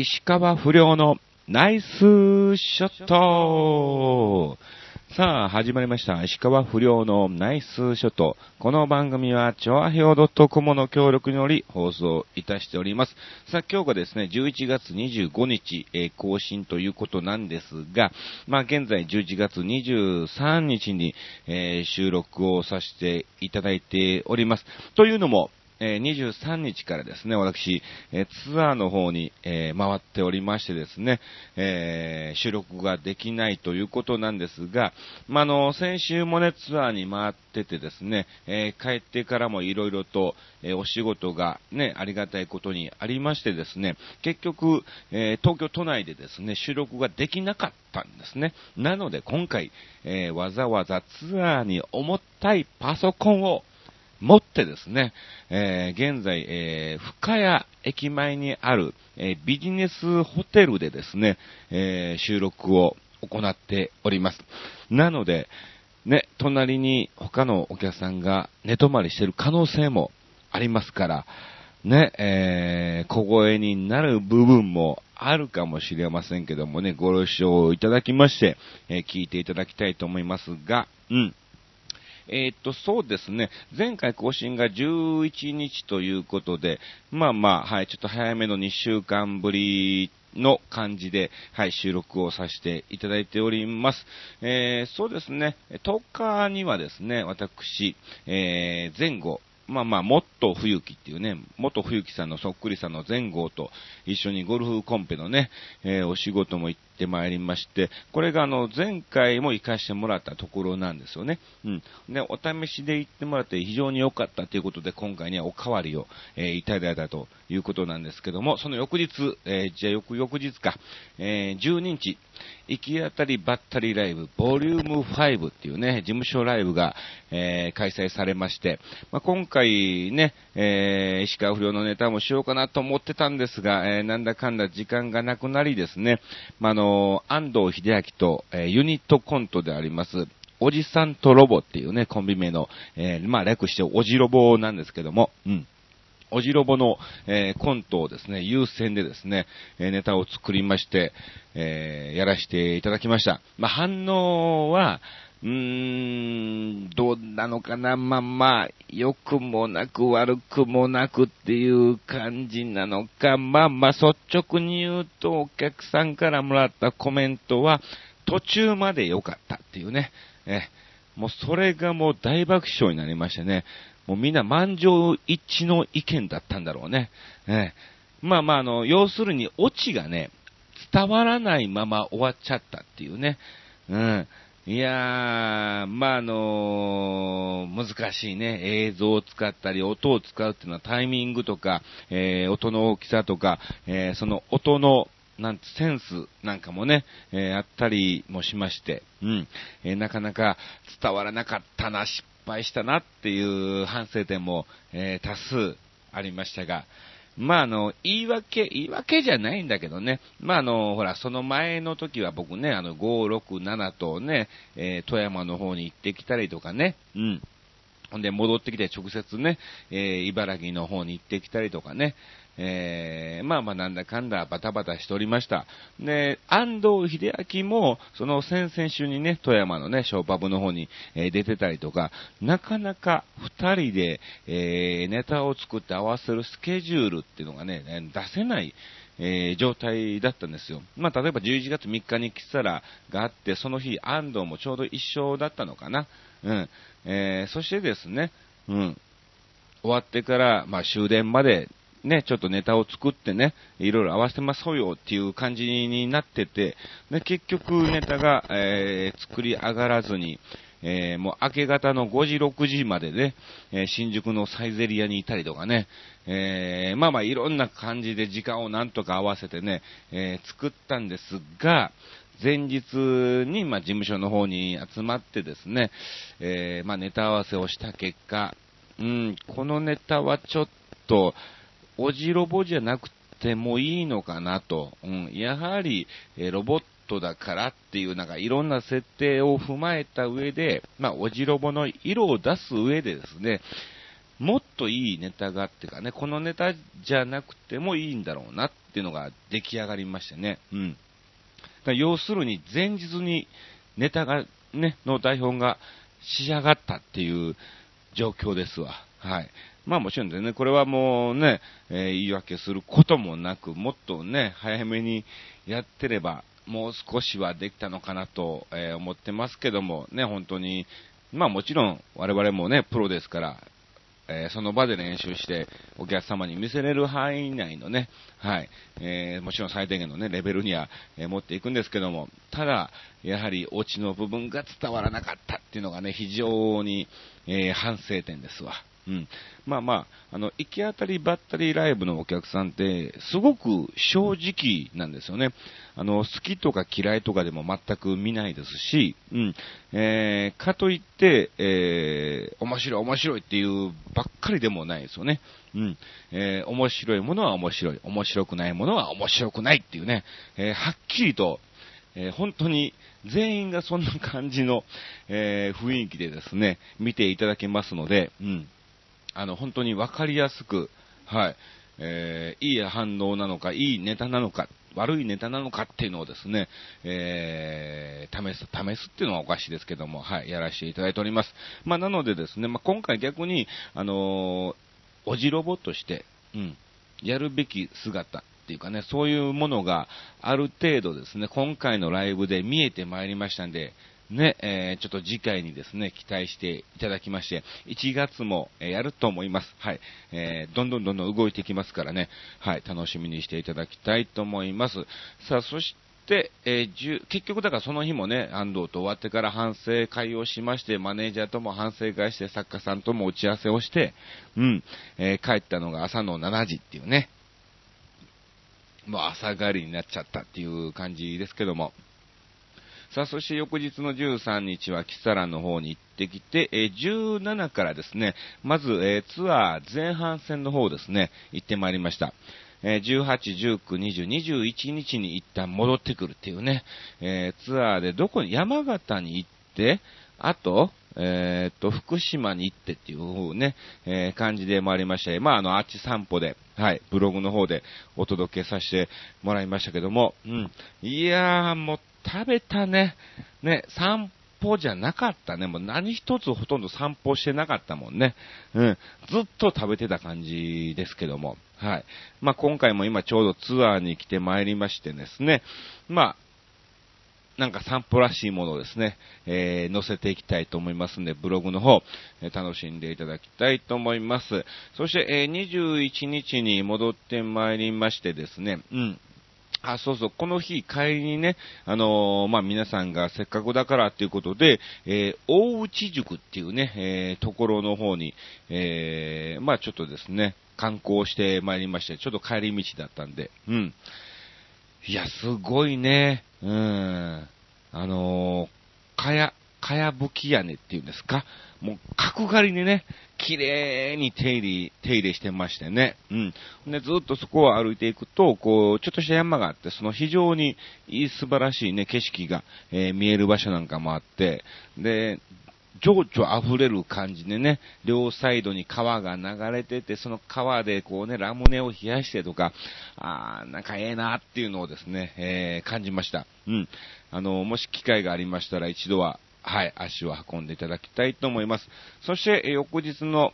石川不良のナイスショットさあ、始まりました。石川不良のナイスショット。この番組は、チョアヘオ .com の協力により放送いたしております。さあ、今日がですね、11月25日、え更新ということなんですが、まあ、現在11月23日に、え収録をさせていただいております。というのも、え23日からですね、私、えツアーの方に、え回っておりましてですね、え収録ができないということなんですが、まあ、の、先週もね、ツアーに回っててですね、え帰ってからもいろいろと、えお仕事がね、ありがたいことにありましてですね、結局、え東京都内でですね、収録ができなかったんですね。なので今回、えわざわざツアーに重たいパソコンを持ってですね、えー現在、えー深谷駅前にある、えービジネスホテルでですね、えー収録を行っております。なので、ね、隣に他のお客さんが寝泊まりしてる可能性もありますから、ね、えー小声になる部分もあるかもしれませんけどもね、ご了承いただきまして、えー聞いていただきたいと思いますが、うん。えーっと、そうですね。前回更新が11日ということで、まあまあ、はい、ちょっと早めの2週間ぶりの感じで、はい、収録をさせていただいております。えーそうですね。10日にはですね、私、えー前後、まあまあ、もっと冬木っていうね、元冬木さんのそっくりさんの前後と一緒にゴルフコンペのね、えーお仕事も行ってまいりまして、これがあの、前回も行かしてもらったところなんですよね。うん。で、お試しで行ってもらって非常に良かったということで、今回には、おかわりを、えーいただいたということなんですけども、その翌日、えーじゃあ翌々日か、えー12日、行き当たりばったりライブ、ボリューム5っていうね、事務所ライブが、えー開催されまして、まあ、今回ね、えー石川不良のネタもしようかなと思ってたんですが、えーなんだかんだ時間がなくなりですね、まあ、あの安藤秀明と、えーユニットコントであります、おじさんとロボっていうね、コンビ名の、えーまあ、略しておじロボなんですけども、うん。おじロボの、えーコントをですね、優先でですね、えネタを作りまして、えーやらせていただきました。まあ、反応は、うーん、どうなのかなまあまあ、良くもなく悪くもなくっていう感じなのか。まあまあ、率直に言うと、お客さんからもらったコメントは、途中まで良かったっていうね。えもうそれがもう大爆笑になりましてね。もうみんな満場一致の意見だったんだろうね。ええまあまあ、あの、要するにオチがね、伝わらないまま終わっちゃったっていうね。うん。いやー、まあ、あのー難しいね。映像を使ったり、音を使うっていうのはタイミングとか、えー音の大きさとか、えーその音の、なんてセンスなんかもね、えーあったりもしまして、うん。えーなかなか伝わらなかったな、失敗したなっていう反省点も、えー多数ありましたが、まあ、あの、言い訳、言い訳じゃないんだけどね。まあ、あの、ほら、その前の時は僕ね、あの、5、6、7とね、えー富山の方に行ってきたりとかね、うん。ほんで、戻ってきて直接ね、えー茨城の方に行ってきたりとかね、えーまあまあなんだかんだバタバタしておりました。で、安藤秀明も、その先々週にね、富山のね、ショーパブの方に、え出てたりとか、なかなか二人で、えーネタを作って合わせるスケジュールっていうのがね、出せない、えー状態だったんですよ。まあ、例えば11月3日にキサラがあって、その日、安藤もちょうど一緒だったのかな。うん。えーそしてですね、うん。終わってから、まあ、終電まで、ね、ちょっとネタを作ってね、いろいろ合わせてますよっていう感じになってて、で、結局ネタが、えー作り上がらずに、えーもう明け方の5時、6時までね、えー新宿のサイゼリアにいたりとかね、えーまあまあいろんな感じで時間をなんとか合わせてね、え作ったんですが、前日に、まあ、事務所の方に集まってですね、えまあ、ネタ合わせをした結果、うん、このネタはちょっと、おじロボじゃなくてもいいのかなと。うん、やはり、えロボットだからっていう、なんかいろんな設定を踏まえた上で、まあ、おじロボの色を出す上でですね、もっといいネタがあってかね、このネタじゃなくてもいいんだろうなっていうのが出来上がりましてね。うん。だ要するに前日にネタが、ね、の台本が仕上がったっていう状況ですわ。はい。まあもちろんでね、これはもうね、えー、言い訳することもなく、もっとね、早めにやってれば、もう少しはできたのかなと、えー、思ってますけども、ね、本当に、まあもちろん我々もね、プロですから、えー、その場で練習して、お客様に見せれる範囲内のね、はい、えー、もちろん最低限のね、レベルには、えー、持っていくんですけども、ただ、やはりオチの部分が伝わらなかったっていうのがね、非常に、え反省点ですわ。うん。まあまあ、あの、行き当たりばったりライブのお客さんって、すごく正直なんですよね。あの、好きとか嫌いとかでも全く見ないですし、うん。えー、かといって、えー、面白い面白いっていうばっかりでもないですよね。うん。えー、面白いものは面白い、面白くないものは面白くないっていうね、えー、はっきりと、えー、本当に全員がそんな感じの、えー、雰囲気でですね、見ていただけますので、うん。あの、本当にわかりやすく、はい、えー、いい反応なのか、いいネタなのか、悪いネタなのかっていうのをですね、えー、試す、試すっていうのはおかしいですけども、はい、やらせていただいております。まあ、なのでですね、まあ、今回逆に、あのー、おじロボとして、うん、やるべき姿っていうかね、そういうものがある程度ですね、今回のライブで見えてまいりましたんで、ね、えー、ちょっと次回にですね、期待していただきまして、1月も、え、やると思います。はい。えー、どんどんどんどん動いていきますからね、はい、楽しみにしていただきたいと思います。さあ、そして、えー、結局だからその日もね、安藤と終わってから反省会をしまして、マネージャーとも反省会して、作家さんとも打ち合わせをして、うん、えー、帰ったのが朝の7時っていうね、もう朝帰りになっちゃったっていう感じですけども、さあ、そして翌日の13日はキサラの方に行ってきて、えー、17からですね、まず、えー、ツアー前半戦の方ですね、行ってまいりました。えー、18、19、20、21日に一旦戻ってくるっていうね、えー、ツアーでどこに、山形に行って、あと、え、っと、福島に行ってっていうね、えー、感じで回りまして、まあ、あの、あっち散歩で、はい、ブログの方でお届けさせてもらいましたけども、うん。いやー、もう食べたね。ね、散歩じゃなかったね。もう何一つほとんど散歩してなかったもんね。うん。ずっと食べてた感じですけども。はい。まあ、今回も今ちょうどツアーに来てまいりましてですね。まあ、なんか散歩らしいものをですね、えー、載せていきたいと思いますんで、ブログの方、えー、楽しんでいただきたいと思います。そして、えー、21日に戻ってまいりましてですね、うん、あ、そうそう、この日帰りにね、あのー、まあ、皆さんがせっかくだからっていうことで、えー、大内塾っていうね、えー、ところの方に、えー、まあ、ちょっとですね、観光してまいりまして、ちょっと帰り道だったんで、うん。いや、すごいね、うん。あのー、かや、かやぶき屋根っていうんですか？もう角刈りにね、綺麗に手入れ、手入れしてましてね。うん。で、ずっとそこを歩いていくと、こう、ちょっとした山があって、その非常に素晴らしいね、景色が、えー、見える場所なんかもあって、で、情緒溢れる感じでね、両サイドに川が流れてて、その川でこうね、ラムネを冷やしてとか、あー、なんかええなっていうのをですね、えー、感じました。うん。あの、もし機会がありましたら一度は、はい、足を運んでいただきたいと思います。そして、翌日の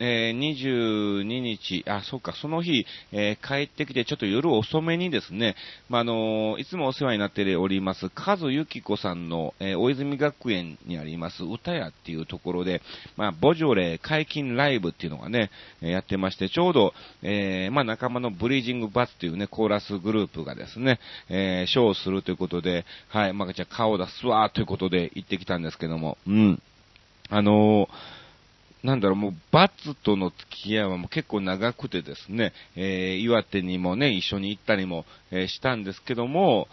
えー、22日、あ、そうか、その日、えー、帰ってきて、ちょっと夜遅めにですね、まあ、のー、いつもお世話になっております、カズユキコさんの、え大泉学園にあります、歌屋っていうところで、まあ、ボジョレ解禁ライブっていうのがね、やってまして、ちょうど、えまあ、仲間のブリージングバツっていうね、コーラスグループがですね、えショーをするということで、はい、まあ、じゃあ顔出すわーということで行ってきたんですけども、うん。あのーなんだろう、もう、バツとの付き合いはもう結構長くてですね、えー、岩手にもね、一緒に行ったりも、えー、したんですけども、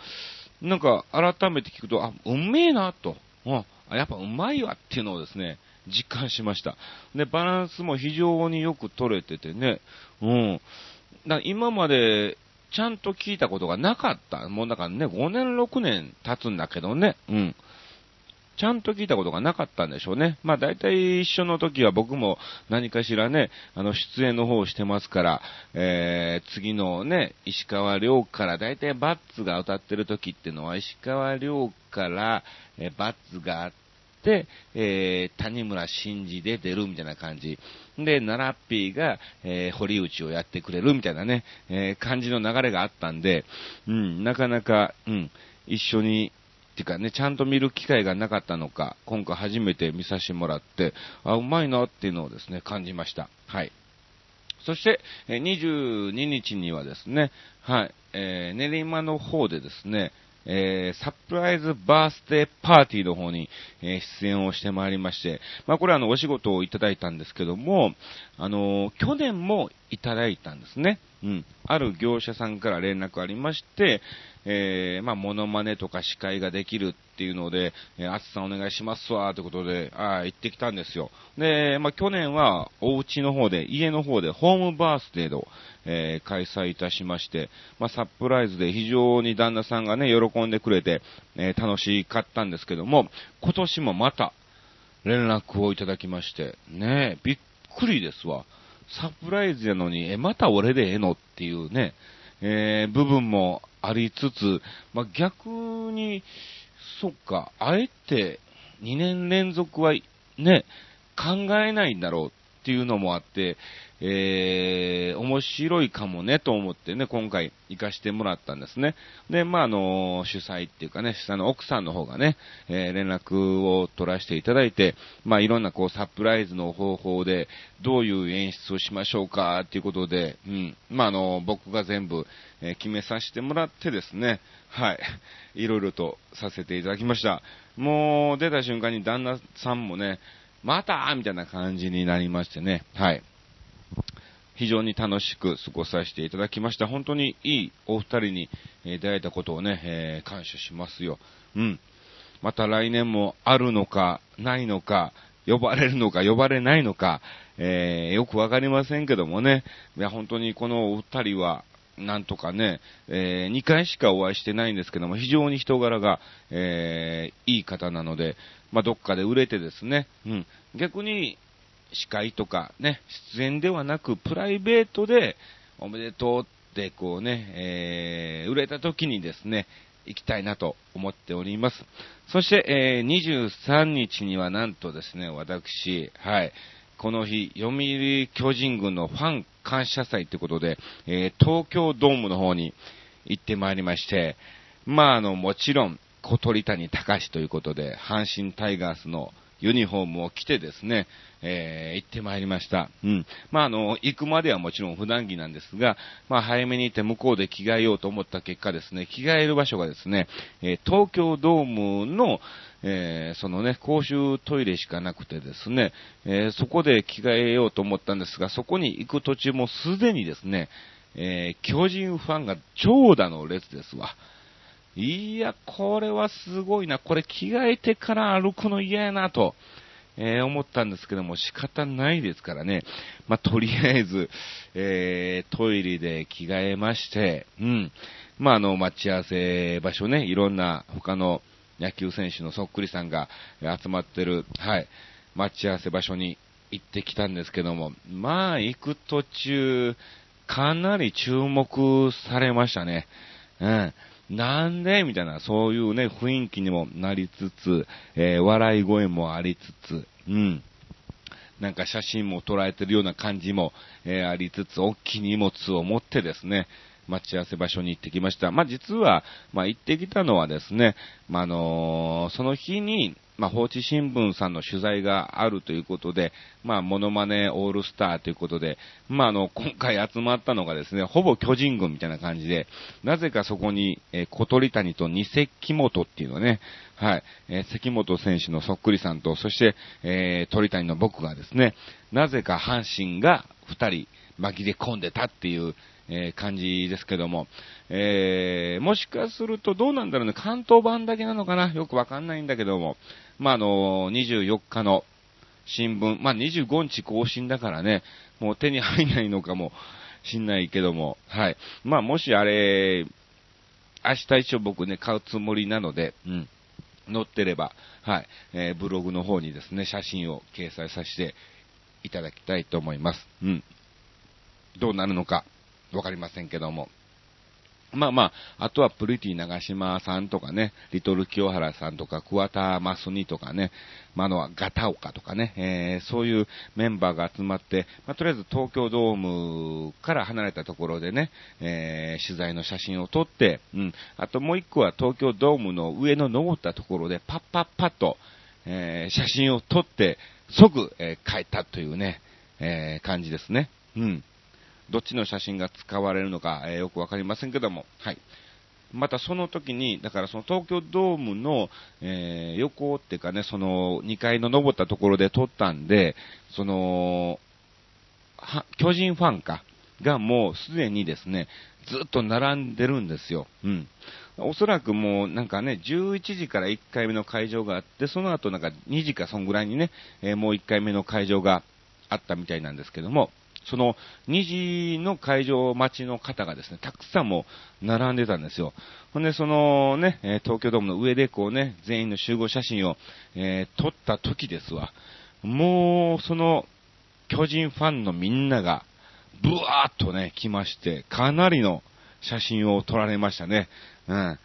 なんか、改めて聞くと、あ、うめえな、と。あ、やっぱうまいわっていうのをですね、実感しました。で、バランスも非常によく取れててね、うん。だ今まで、ちゃんと聞いたことがなかった。もうだからね、5年、6年経つんだけどね、うん。ちゃんと聞いたことがなかったんでしょうね。まあ大体一緒の時は僕も何かしらね、あの出演の方をしてますから、えー、次のね、石川遼から大体バッツが歌ってる時ってのは石川遼から、えー、バッツがあって、えー、谷村新司で出るみたいな感じ。で、ナラッピーが、えー、堀内をやってくれるみたいなね、えー、感じの流れがあったんで、うん、なかなか、うん、一緒にっていうかね、ちゃんと見る機会がなかったのか、今回初めて見させてもらって、あ、うまいなっていうのをですね、感じました。はい。そして、22日にはですね、はい、えー、練馬の方でですね、えー、サプライズバースデーパーティーの方に、えー、出演をしてまいりまして、まあこれはあの、お仕事をいただいたんですけども、あのー、去年もいただいたんですね。うん。ある業者さんから連絡ありまして、えー、まあ、モノマネとか司会ができるっていうので、えー、あつさんお願いしますわ、ということで、あ行ってきたんですよ。で、まあ、去年は、お家の方で、家の方で、ホームバースデーを、えー、開催いたしまして、まあ、サプライズで非常に旦那さんがね、喜んでくれて、えー、楽しかったんですけども、今年もまた、連絡をいただきまして、ねびっくりですわ。サプライズやのに、え、また俺でええのっていうね、えー、部分もありつつ、まあ、逆に、そっか、あえて2年連続はね、考えないんだろうっていうのもあって、えー、面白いかもねと思ってね、今回行かしてもらったんですね。で、まあ、あの、主催っていうかね、主催の奥さんの方がね、えー、連絡を取らせていただいて、まあ、いろんなこうサプライズの方法で、どういう演出をしましょうかっていうことで、うん、まあ、あの、僕が全部、えー、決めさせてもらってですね、はい、いろいろとさせていただきました。もう、出た瞬間に旦那さんもね、またみたいな感じになりましてね、はい。非常に楽しく過ごさせていただきました。本当にいいお二人に、出会えたことをね、えー、感謝しますよ。うん。また来年もあるのか、ないのか、呼ばれるのか、呼ばれないのか、えー、よくわかりませんけどもね。いや、本当にこのお二人は、なんとかね、えー、2回しかお会いしてないんですけども、非常に人柄が、えー、いい方なので、まあ、どっかで売れてですね、うん、逆に、司会とかね、出演ではなく、プライベートで、おめでとうってこうね、えー、売れた時にですね、行きたいなと思っております。そして、えー、23日にはなんとですね、私、はい、この日、読売巨人軍のファン感謝祭ということで、えー、東京ドームの方に行ってまいりまして、まあ、あの、もちろん、小鳥谷隆ということで、阪神タイガースのユニフォームを着てですね、えー、行ってまいりました。うん。まあ、あの、行くまではもちろん普段着なんですが、まあ、早めに行って向こうで着替えようと思った結果ですね、着替える場所がですね、えー、東京ドームの、えー、そのね、公衆トイレしかなくてですね、えそこで着替えようと思ったんですが、そこに行く途中もすでにですね、え巨人ファンが長蛇の列ですわ。いや、これはすごいな。これ着替えてから歩くの嫌やなと、えー、思ったんですけども仕方ないですからね。まあ、とりあえず、えー、トイレで着替えまして、うん。まあ、あの、待ち合わせ場所ね、いろんな他の野球選手のそっくりさんが集まってる、はい、待ち合わせ場所に行ってきたんですけども、まあ、行く途中、かなり注目されましたね。うん。なんでみたいな、そういうね、雰囲気にもなりつつ、えー、笑い声もありつつ、うん。なんか写真も捉えてるような感じも、えー、ありつつ、大きい荷物を持ってですね、待ち合わせ場所に行ってきました。まあ、実は、まあ、行ってきたのはですね、まあ、あのー、その日に、まあ、放置新聞さんの取材があるということで、まあ、モノマネオールスターということで、まあ、あの、今回集まったのがですね、ほぼ巨人軍みたいな感じで、なぜかそこに、え、小鳥谷と二関本っていうのね、はい、えー、関本選手のそっくりさんと、そして、えー、鳥谷の僕がですね、なぜか阪神が二人紛れ込んでたっていう、えー、感じですけども、えー、もしかするとどうなんだろうね、関東版だけなのかな。よくわかんないんだけども、まあ、あの、24日の新聞、まあ、25日更新だからね、もう手に入らないのかもしんないけども、はい。まあ、もしあれ、明日一応僕ね、買うつもりなので、うん。載ってれば、はい、えー、ブログの方にですね、写真を掲載させていただきたいと思います。うん。どうなるのか、わかりませんけども。まあまあ、あとはプリティ長島さんとかね、リトル清原さんとか、桑田マスニとかね、まあ、のはガタオカとかね、えー、そういうメンバーが集まって、まあ、とりあえず東京ドームから離れたところでね、えー、取材の写真を撮って、うん、あともう一個は東京ドームの上の登ったところで、パッパッパッと、えー、写真を撮って、即、えー、帰ったというね、え、感じですね。うん。どっちの写真が使われるのか、えー、よくわかりませんけども、はい。またその時に、だからその東京ドームの、えー、横っていうかね、その2階の登ったところで撮ったんで、その、巨人ファンか、がもうすでにですね、ずっと並んでるんですよ。うん。おそらくもうなんかね、11時から1回目の会場があって、その後なんか2時かそんぐらいにね、えー、もう1回目の会場があったみたいなんですけども、その2時の会場待ちの方がですね、たくさんも並んでたんですよ。ほんで、そのね、東京ドームの上でこうね、全員の集合写真を、えー、撮った時ですわ。もう、その、巨人ファンのみんなが、ブワーっとね、来まして、かなりの写真を撮られましたね。うん。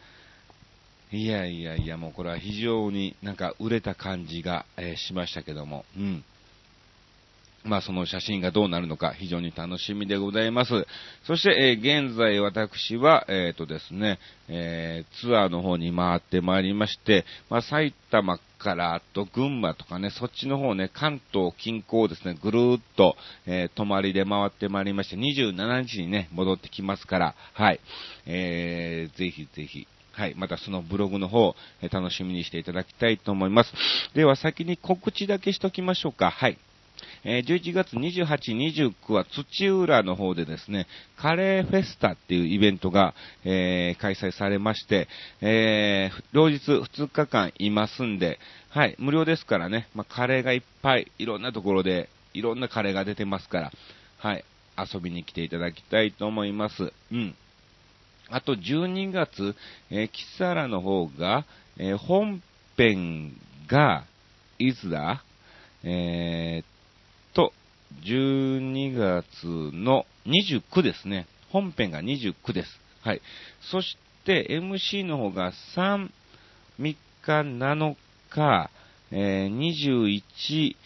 いやいやいや、もうこれは非常になんか売れた感じが、えー、しましたけども、うん。まあ、その写真がどうなるのか非常に楽しみでございます。そして、えー、現在私は、えっ、ー、とですね、えー、ツアーの方に回ってまいりまして、まあ、埼玉からあと群馬とかね、そっちの方ね、関東近郊ですね、ぐるーっと、えー、泊まりで回ってまいりまして、27日にね、戻ってきますから、はい、えー、ぜひぜひ、はい。またそのブログの方、え楽しみにしていただきたいと思います。では先に告知だけしときましょうか。はい。えー、11月28、29は土浦の方でですね、カレーフェスタっていうイベントが、えー、開催されまして、えー、両日2日間いますんで、はい、無料ですからね、まあ、カレーがいっぱい、いろんなところで、いろんなカレーが出てますから、はい、遊びに来ていただきたいと思います。うん。あと12月、えー、キサラの方が、えー、本編が、いつだ？えー、12月の29ですね。本編が29です。はい。そして、MC の方が3、3日、7日、えー、21、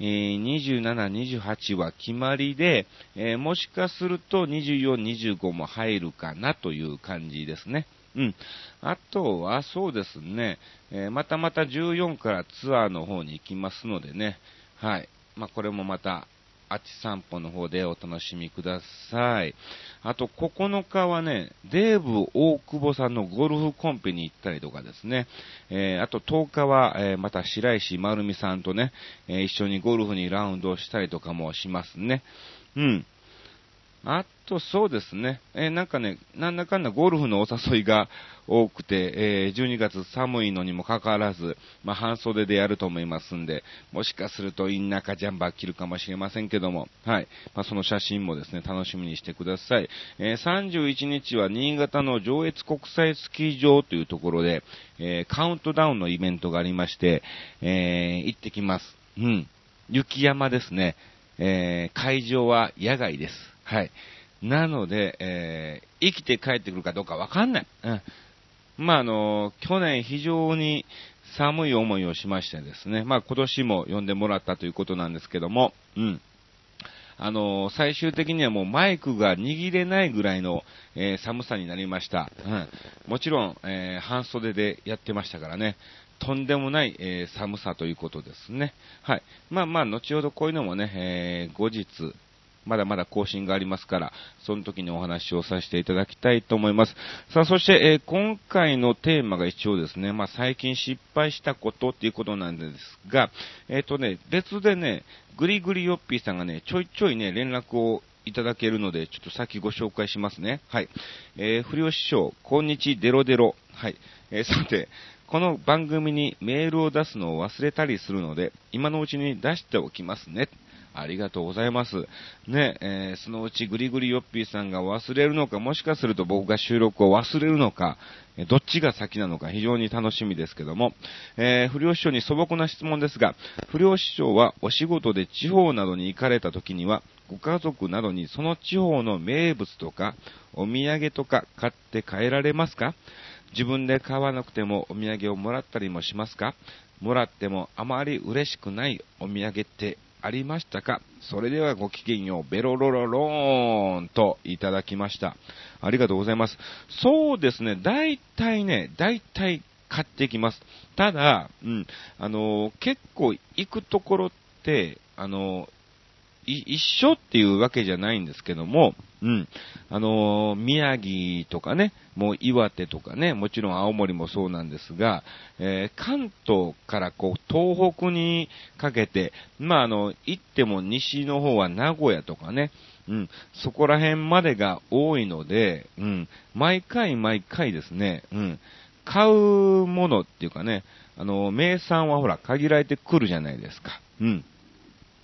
えー、27、28は決まりで、えー、もしかすると24、25も入るかなという感じですね。うん。あとは、そうですね、えー、またまた14からツアーの方に行きますのでね、はい。まあ、これもまた、あち散歩の方でお楽しみください。あと9日はね、デーブ大久保さんのゴルフコンペに行ったりとかですね、えー、あと10日は、えー、また白石丸美さんとね、えー、一緒にゴルフにラウンドをしたりとかもしますね。うん。あと、そうですね。えー、なんかね、なんだかんだゴルフのお誘いが多くて、えー、12月寒いのにもかかわらず、まあ、半袖でやると思いますんで、もしかするとインナーかジャンバー着るかもしれませんけども、はい。まあ、その写真もですね、楽しみにしてください。えー、31日は新潟の上越国際スキー場というところで、えカウントダウンのイベントがありまして、え行ってきます。うん。雪山ですね。え会場は野外です。はい。なので、えー、生きて帰ってくるかどうかわかんない。うん。まあ、あの、去年非常に寒い思いをしましてですね、まあ、今年も呼んでもらったということなんですけども、うん。あの最終的にはもうマイクが握れないぐらいの、えー、寒さになりました。うん。もちろん、えー、半袖でやってましたからね。とんでもない、えー、寒さということですね。はい。まあまあ、後ほどこういうのもね、え後日、まだまだ更新がありますから、その時にお話をさせていただきたいと思います。さあ、そして、えー、今回のテーマが一応ですね、まあ、最近失敗したことっていうことなんですが、えっ、ー、とね、別でね、ぐりぐりよっぴーさんがね、ちょいちょいね、連絡をいただけるので、ちょっと先ご紹介しますね。はい。えー、不良師匠、こんにちデロデロ。はい。えー、さて、この番組にメールを出すのを忘れたりするので、今のうちに出しておきますね。ありがとうございます。ね、えー、そのうちグリグリヨッピーさんが忘れるのか、もしかすると僕が収録を忘れるのか、どっちが先なのか非常に楽しみですけども、えー、不良師匠に素朴な質問ですが、不良師匠はお仕事で地方などに行かれた時には、ご家族などにその地方の名物とか、お土産とか買って帰られますか？自分で買わなくてもお土産をもらったりもしますか？もらってもあまり嬉しくないお土産ってありましたか？それではごきげんよう、ベロロロローンといただきました。ありがとうございます。そうですね、大体ね、大体買ってきます。ただ、うん、あの結構行くところって、あの一緒っていうわけじゃないんですけども、うん。あのー、宮城とかね、もう岩手とかね、もちろん青森もそうなんですが、えー、関東からこう、東北にかけて、まあ、あの、行っても西の方は名古屋とかね、うん、そこら辺までが多いので、うん、毎回毎回ですね、うん、買うものっていうかね、あの、名産はほら、限られてくるじゃないですか。うん。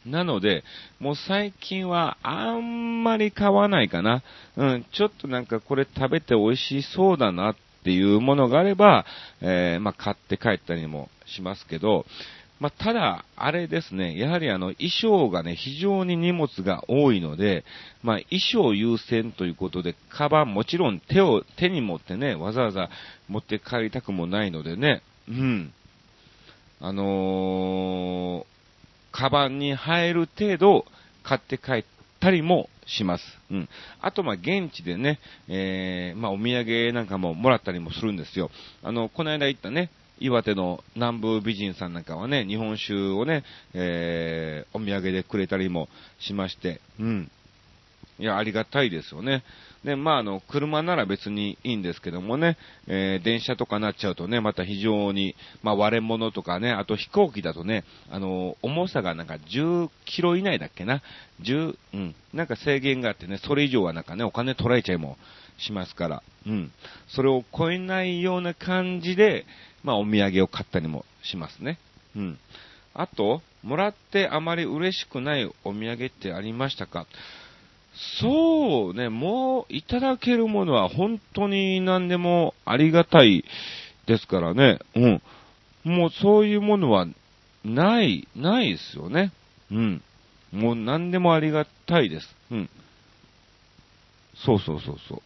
なので、もう最近はあんまり買わないかな。うん、ちょっとなんかこれ食べて美味しそうだなっていうものがあれば、えー、まあ、買って帰ったりもしますけど、まあ、ただ、あれですね、やはりあの、衣装がね、非常に荷物が多いので、まあ、衣装優先ということで、カバンもちろん手を、手に持ってね、わざわざ持って帰りたくもないのでね、うん。あのー、カバンに入る程度買って帰ったりもします。うん。あと、ま、現地でね、えー、まあ、お土産なんかももらったりもするんですよ。あの、この間行ったね、岩手の南部美人さんなんかはね、日本酒をね、えー、お土産でくれたりもしまして、うん。いや、ありがたいですよね。で、まあ、あの、車なら別にいいんですけどもね、えー、電車とかなっちゃうとね、また非常に、まあ、割れ物とかね、あと飛行機だとね、あの、重さがなんか10キロ以内だっけな、10、うん、なんか制限があってね、それ以上はなんかね、お金取られちゃいもしますから、うん。それを超えないような感じで、まあ、お土産を買ったりもしますね。うん。あと、もらってあまり嬉しくないお土産ってありましたか？そうね、もういただけるものは本当に何でもありがたいですからね。うん。もうそういうものはない、ないですよね。うん。もう何でもありがたいです。うん。そうそうそうそう。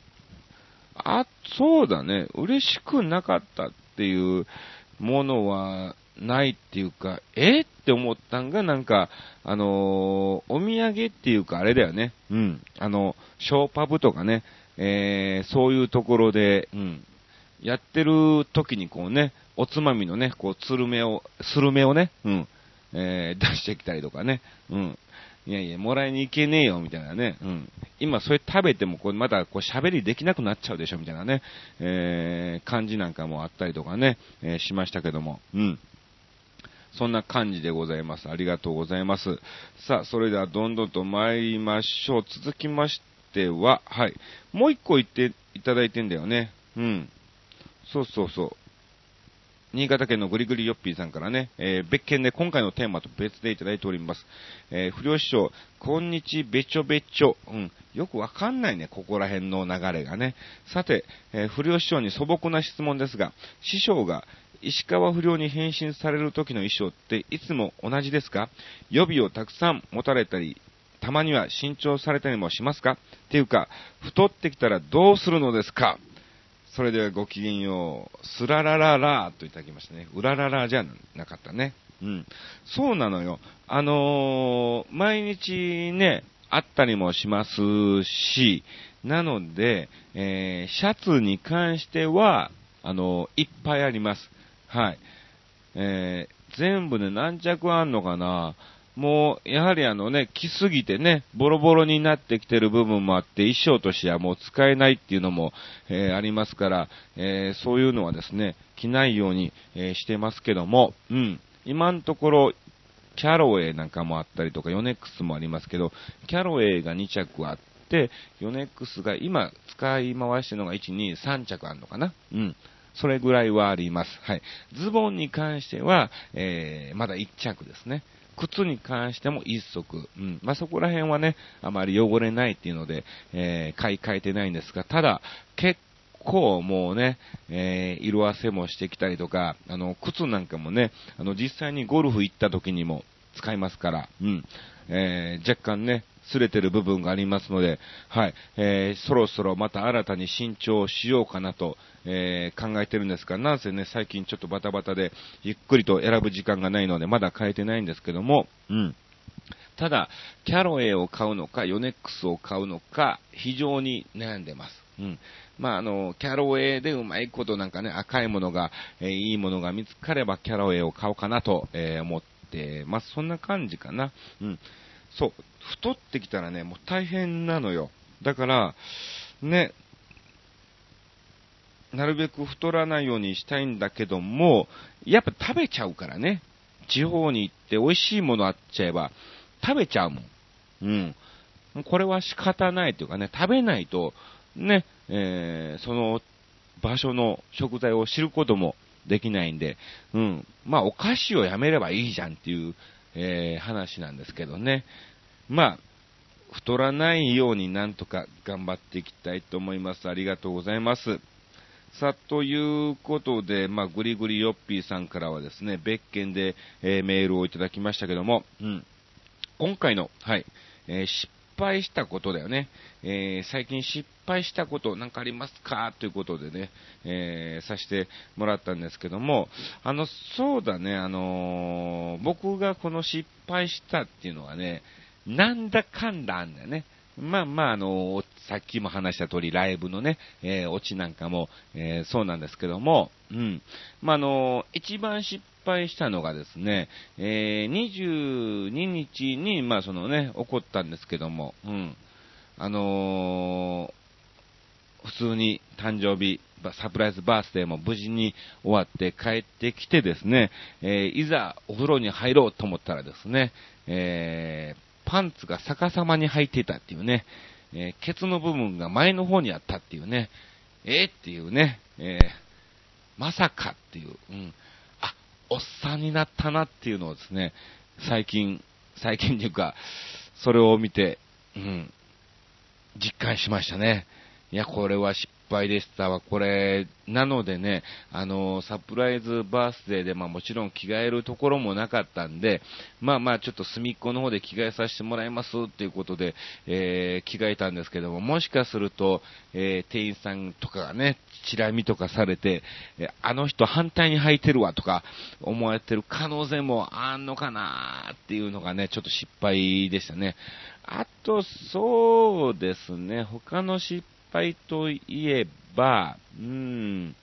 あ、そうだね。嬉しくなかったっていうものはないっていうか、えって思ったんが、なんか、あのー、お土産っていうか、あれだよね。うん。あの、ショーパブとかね、えー、そういうところで、うん。やってる時にこうね、おつまみのね、こう、つるめを、スルメをね、うん。えー、出してきたりとかね、うん。いやいや、もらいに行けねえよ、みたいなね。うん。今、それ食べても、こう、また、こう、喋りできなくなっちゃうでしょ、みたいなね。えー、感じなんかもあったりとかね、えー、しましたけども。うん。そんな感じでございます。ありがとうございます。さあ、それではどんどんと参りましょう。続きましては、はい。もう一個言っていただいてんだよね。うん。そうそうそう。新潟県のぐりぐりよっぴーさんからね、えー、別件で今回のテーマと別でいただいております。えー、不良師匠、こんにちべちょべちょ。うん。よくわかんないね、ここら辺の流れがね。さて、えー、不良師匠に素朴な質問ですが、師匠が石川不良に変身される時の衣装っていつも同じですか？予備をたくさん持たれたり、たまには新調されたりもしますか？っていうか、太ってきたらどうするのですか？それではごきげんよう。スララララーといただきましたね。うらららじゃなかったね。うん。そうなのよ。あのー、毎日ね、あったりもしますし、なので、えー、シャツに関しては、あのー、いっぱいあります。はい。えー、全部で何着あんのかな？もう、やはりあのね、着すぎてね、ボロボロになってきてる部分もあって、衣装としてはもう使えないっていうのも、えー、ありますから、えー、そういうのはですね、着ないように、えー、してますけども、うん。今のところ、キャロウェイなんかもあったりとか、ヨネックスもありますけど、キャロウェイが2着あって、ヨネックスが今使い回してるのが1、2、3着あるのかな？うん。それぐらいはあります。はい。ズボンに関しては、えー、まだ1着ですね。靴に関しても一足。うん。まあ、そこら辺はね、あまり汚れないっていうので、えー、買い替えてないんですが、ただ、結構もうね、えー、色あせもしてきたりとか、あの、靴なんかもね、あの、実際にゴルフ行った時にも使いますから、うん。えー、若干ね、擦れてる部分がありますので、はい、えー、そろそろまた新たに新調しようかなと、えー、考えてるんですが、なんせね、最近ちょっとバタバタで、ゆっくりと選ぶ時間がないので、まだ変えてないんですけども、うん。ただ、キャロエを買うのか、ヨネックスを買うのか、非常に悩んでます。うん。まあ、あの、キャロウェイでうまいことなんかね、赤いものが、えー、いいものが見つかればキャロウェイを買おうかなと、えー、思ってます。そんな感じかな。うん。そう。太ってきたらね、もう大変なのよ。だから、ね、なるべく太らないようにしたいんだけども、やっぱ食べちゃうからね。地方に行って美味しいものあっちゃえば、食べちゃうもん。うん。これは仕方ないというかね、食べないと、ね、えー、その場所の食材を知ることもできないんで、うん。まあ、お菓子をやめればいいじゃんっていう、えー、話なんですけどね。まあ、太らないようになんとか頑張っていきたいと思います。ありがとうございます。さ、ということで、まあ、ぐりぐりよっぴーさんからはですね、別件で、えー、メールをいただきましたけども、うん。今回の、はい、えー、失敗したことだよね。えー、最近失敗したことなんかありますか？ということでね、えー、させてもらったんですけども、あの、そうだね、あのー、僕がこの失敗したっていうのはね、なんだかんだあんだよね。まあまあ、あの、さっきも話した通り、ライブのね、えー、オチなんかも、え、そうなんですけども、うん。まあ、あの、一番失敗したのがですね、えー、22日に、まあ、そのね、起こったんですけども、うん。あの普通に誕生日、サプライズバースデーも無事に終わって帰ってきてですね、えいざお風呂に入ろうと思ったらですね、えパンツが逆さまに履いていたっていうね、えー、ケツの部分が前の方にあったっていうね、えー、っていうね、えー、まさかっていう、うん、あ、おっさんになったなっていうのをですね、最近、最近というか、それを見て、うん、実感しましたね。いや、これは失敗でしたわ。これ、なのでね、あの、サプライズバースデーで、まあもちろん着替えるところもなかったんで、まあまあちょっと隅っこの方で着替えさせてもらいますっていうことで、えー、着替えたんですけども、もしかすると、えー、店員さんとかがね、チラ見とかされて、えあの人反対に履いてるわとか思われてる可能性もあんのかなっていうのがね、ちょっと失敗でしたね。あと、そうですね、他の失敗といえば、うん、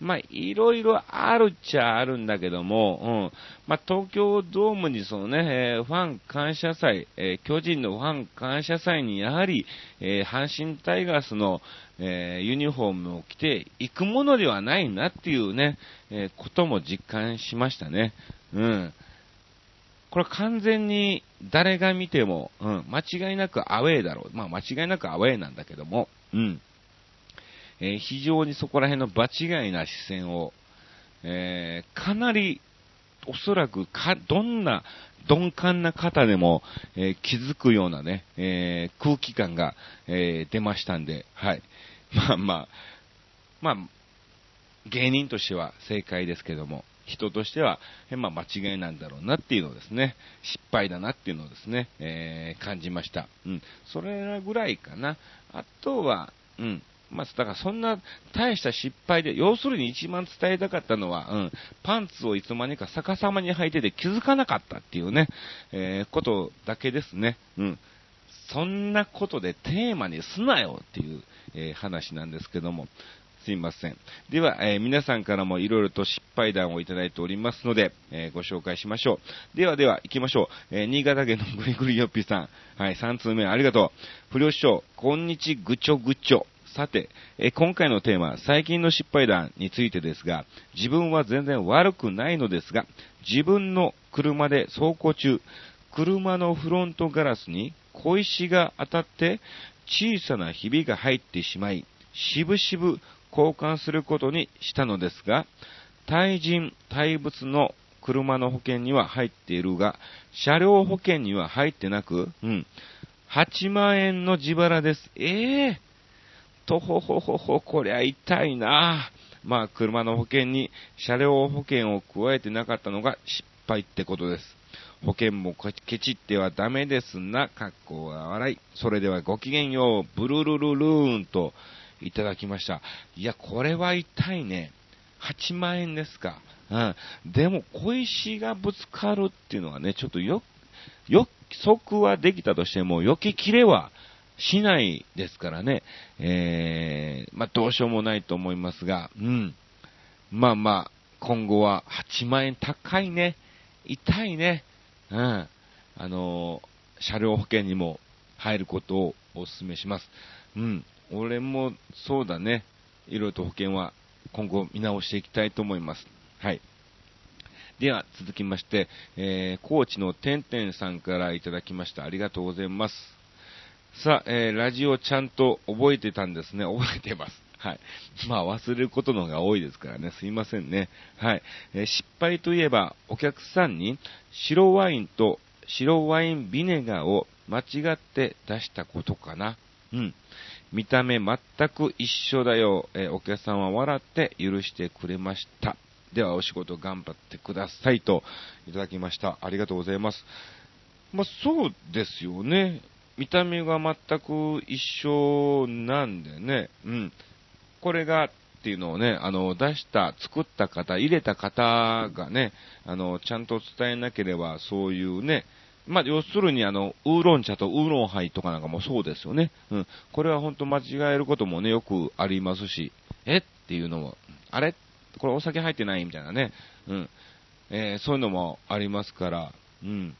まあ、いろいろあるっちゃあるんだけども、うん、まあ、東京ドームにそのね、えー、ファン感謝祭、えー、巨人のファン感謝祭にやはり、えー、阪神タイガースの、えユニフォームを着て行くものではないなっていうね、えことも実感しましたね。うん。これ完全に誰が見ても、うん、間違いなくアウェーだろう。まあ間違いなくアウェーなんだけども、うん。えー、非常にそこら辺の場違いな視線を、えー、かなり、おそらくか、どんな鈍感な方でも、えー、気づくようなね、え空気感が、え出ましたんで、はい。まあまあ、まあ、芸人としては正解ですけども、人としては、まあ、間違いなんだろうなっていうのをですね、失敗だなっていうのをですね、えー、感じました。うん。それぐらいかな。あとは、うん。まあ、だからそんな大した失敗で、要するに一番伝えたかったのは、うん、パンツをいつまにか逆さまに履いてて気づかなかったっていうね、えー、ことだけですね。うん。そんなことでテーマにすなよっていう、えー、話なんですけども、すいません。では、えー、皆さんからもいろいろと失敗談をいただいておりますので、えー、ご紹介しましょう。ではでは、行きましょう。えー、新潟県のぐりぐりよっぴーさん。はい、3通目ありがとう。不良師匠、こんにちぐちょぐちょ。さて、え今回のテーマ、最近の失敗談についてですが、自分は全然悪くないのですが、自分の車で走行中、車のフロントガラスに小石が当たって小さなひびが入ってしまい、しぶしぶ交換することにしたのですが、対人、対物の車の保険には入っているが、車両保険には入ってなく、うん。8万円の自腹です。ええー、とほほほほ、こりゃ痛いなまあ、車の保険に車両保険を加えてなかったのが失敗ってことです。保険もケチってはダメですな、格好は笑い。それではごきげんよう、ブルルルルーンといただきました。いや、これは痛いね。8万円ですか。うん。でも、小石がぶつかるっていうのはね、ちょっとよ、予測はできたとしても、避けきれはしないですからね。えー、まあ、どうしようもないと思いますが、うん。まあまあ、今後は8万円高いね。痛いね。うん。あのー、車両保険にも入ることをお勧めします。うん。俺もそうだね。いろいろと保険は今後見直していきたいと思います。はい。では、続きまして、えー、高知のてんてんさんからいただきました。ありがとうございます。さあ、えー、ラジオちゃんと覚えてたんですね。覚えてます。はい。まあ、忘れることの方が多いですからね。すいませんね。はい。えー、失敗といえば、お客さんに白ワインと白ワインビネガーを間違って出したことかな。うん。見た目全く一緒だよ。えー、お客さんは笑って許してくれました。ではお仕事頑張ってくださいといただきました。ありがとうございます。まあ、そうですよね。見た目が全く一緒なんでね。うん。これがっていうのをね、あの、出した、作った方、入れた方がね、あの、ちゃんと伝えなければ、そういうね、まあ、要するにあの、ウーロン茶とウーロンハイとかなんかもそうですよね。うん。これは本当間違えることもね、よくありますし、え？っていうのも、あれ？これお酒入ってないみたいなね。うん。えー、そういうのもありますから、うん。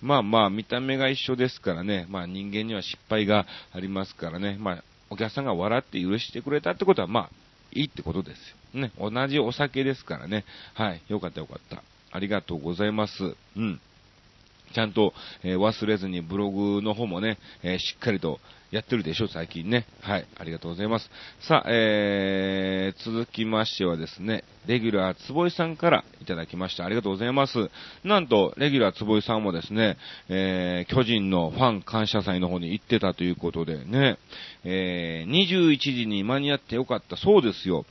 まあまあ、見た目が一緒ですからね。まあ人間には失敗がありますからね。まあ、お客さんが笑って許してくれたってことは、まあ、いいってことですよ。ね。同じお酒ですからね。はい。よかったよかった。ありがとうございます。うん。ちゃんと、えー、忘れずにブログの方もね、えー、しっかりとやってるでしょ、最近ね。はい、ありがとうございます。さあ、えー、続きましてはですね、レギュラー坪井さんからいただきました。ありがとうございます。なんと、レギュラー坪井さんもですね、えー、巨人のファン感謝祭の方に行ってたということでね、えー、21時に間に合ってよかった。そうですよ。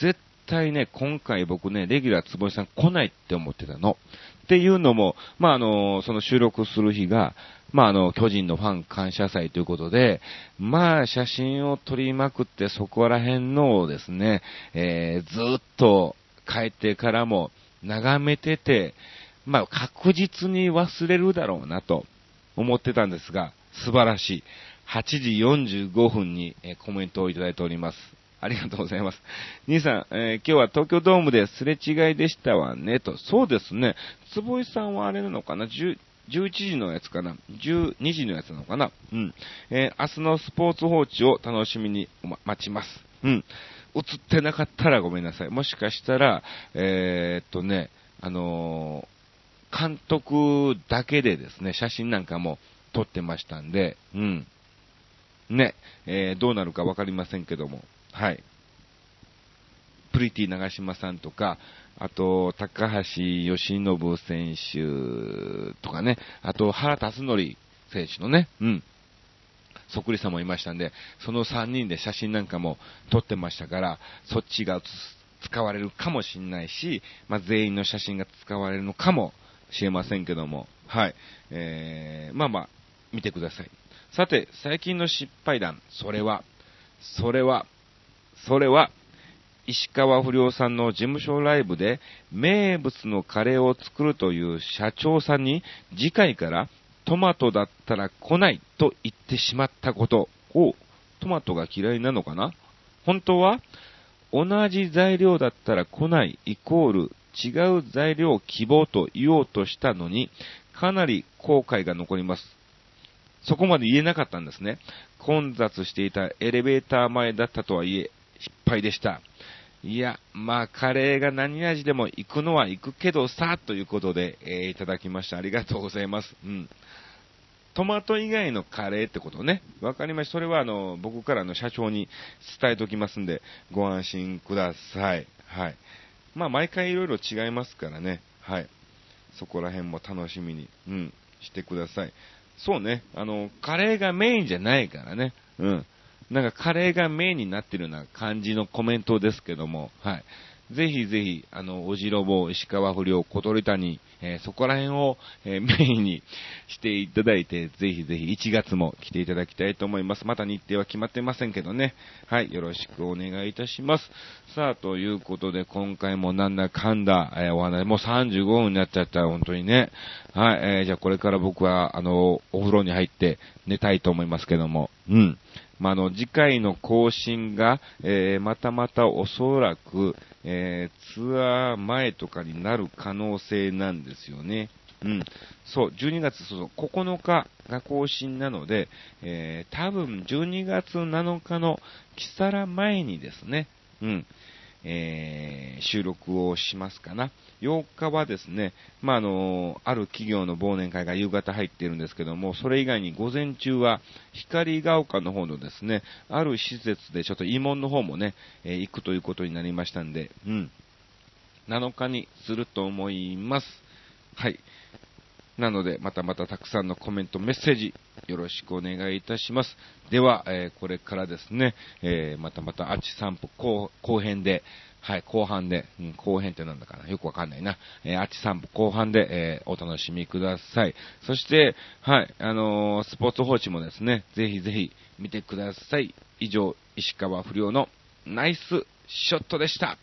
絶対ね、今回僕ね、レギュラー坪井さん来ないって思ってたの。っていうのも、まあ、あの、その収録する日が、まあ、あの、巨人のファン感謝祭ということで、まあ、写真を撮りまくってそこら辺のをですね、えー、ずっと帰ってからも眺めてて、まあ、確実に忘れるだろうなと思ってたんですが、素晴らしい。8時45分にコメントをいただいております。ありがとうございます。兄さん、えー、今日は東京ドームですれ違いでしたわね、と。そうですね。坪井さんはあれなのかな ?10、11時のやつかな ?12 時のやつなのかな？うん。えー、明日のスポーツ報知を楽しみに、待ちます。うん。映ってなかったらごめんなさい。もしかしたら、えー、っとね、あのー、監督だけでですね、写真なんかも撮ってましたんで、うん。ね、えー、どうなるかわかりませんけども。はい。プリティ長島さんとか、あと、高橋義信選手とかね、あと、原辰徳選手のね、うん、そっくりさんもいましたんで、その3人で写真なんかも撮ってましたから、そっちが使われるかもしれないし、まあ、全員の写真が使われるのかもしれませんけども、はい。えー、まあまあ、見てください。さて、最近の失敗談、それは、それは、それは、石川不良さんの事務所ライブで名物のカレーを作るという社長さんに次回からトマトだったら来ないと言ってしまったことを、トマトが嫌いなのかな？本当は同じ材料だったら来ないイコール違う材料を希望と言おうとしたのに、かなり後悔が残ります。そこまで言えなかったんですね。混雑していたエレベーター前だったとはいえ、失敗でした。いや、まあ、カレーが何味でも行くのは行くけどさ、ということで、えー、いただきました。ありがとうございます。うん。トマト以外のカレーってことね。わかりました。それはあの、僕からの社長に伝えておきますんで、ご安心ください。はい。まあ、毎回いろいろ違いますからね。はい。そこら辺も楽しみに、うん、してください。そうね、あの、カレーがメインじゃないからね、うん。なんかカレーがメインになってるような感じのコメントですけども、はい。ぜひぜひ、あの、おじろぼ、石川不良、小鳥谷、えー、そこら辺を、えー、メインにしていただいて、ぜひぜひ1月も来ていただきたいと思います。また日程は決まってませんけどね。はい、よろしくお願いいたします。さあ、ということで、今回もなんだかんだ、えー、お話、もう35分になっちゃった、本当にね。はい、えー、じゃあこれから僕は、あの、お風呂に入って寝たいと思いますけども、うん。まあ、の、次回の更新が、えー、またまたおそらく、えー、ツアー前とかになる可能性なんですよね。うん。そう、12月そうそう9日が更新なので、えー、多分12月7日のキサラ前にですね、うん。えー、収録をしますかな。8日はですね、まあ、あの、ある企業の忘年会が夕方入っているんですけども、それ以外に午前中は光が丘の方のですね、ある施設でちょっと慰問の方もね、え、行くということになりましたんで、うん。7日にすると思います。はい。なので、またまたたくさんのコメント、メッセージ、よろしくお願いいたします。では、えー、これからですね、えー、またまた、あち散歩後後編で、はい、後半で、うん、後編ってなんだかな？よくわかんないな。えー、あち散歩後半で、えー、お楽しみください。そして、はい、あのー、スポーツ報知もですね、ぜひぜひ見てください。以上、石川不良のナイスショットでした。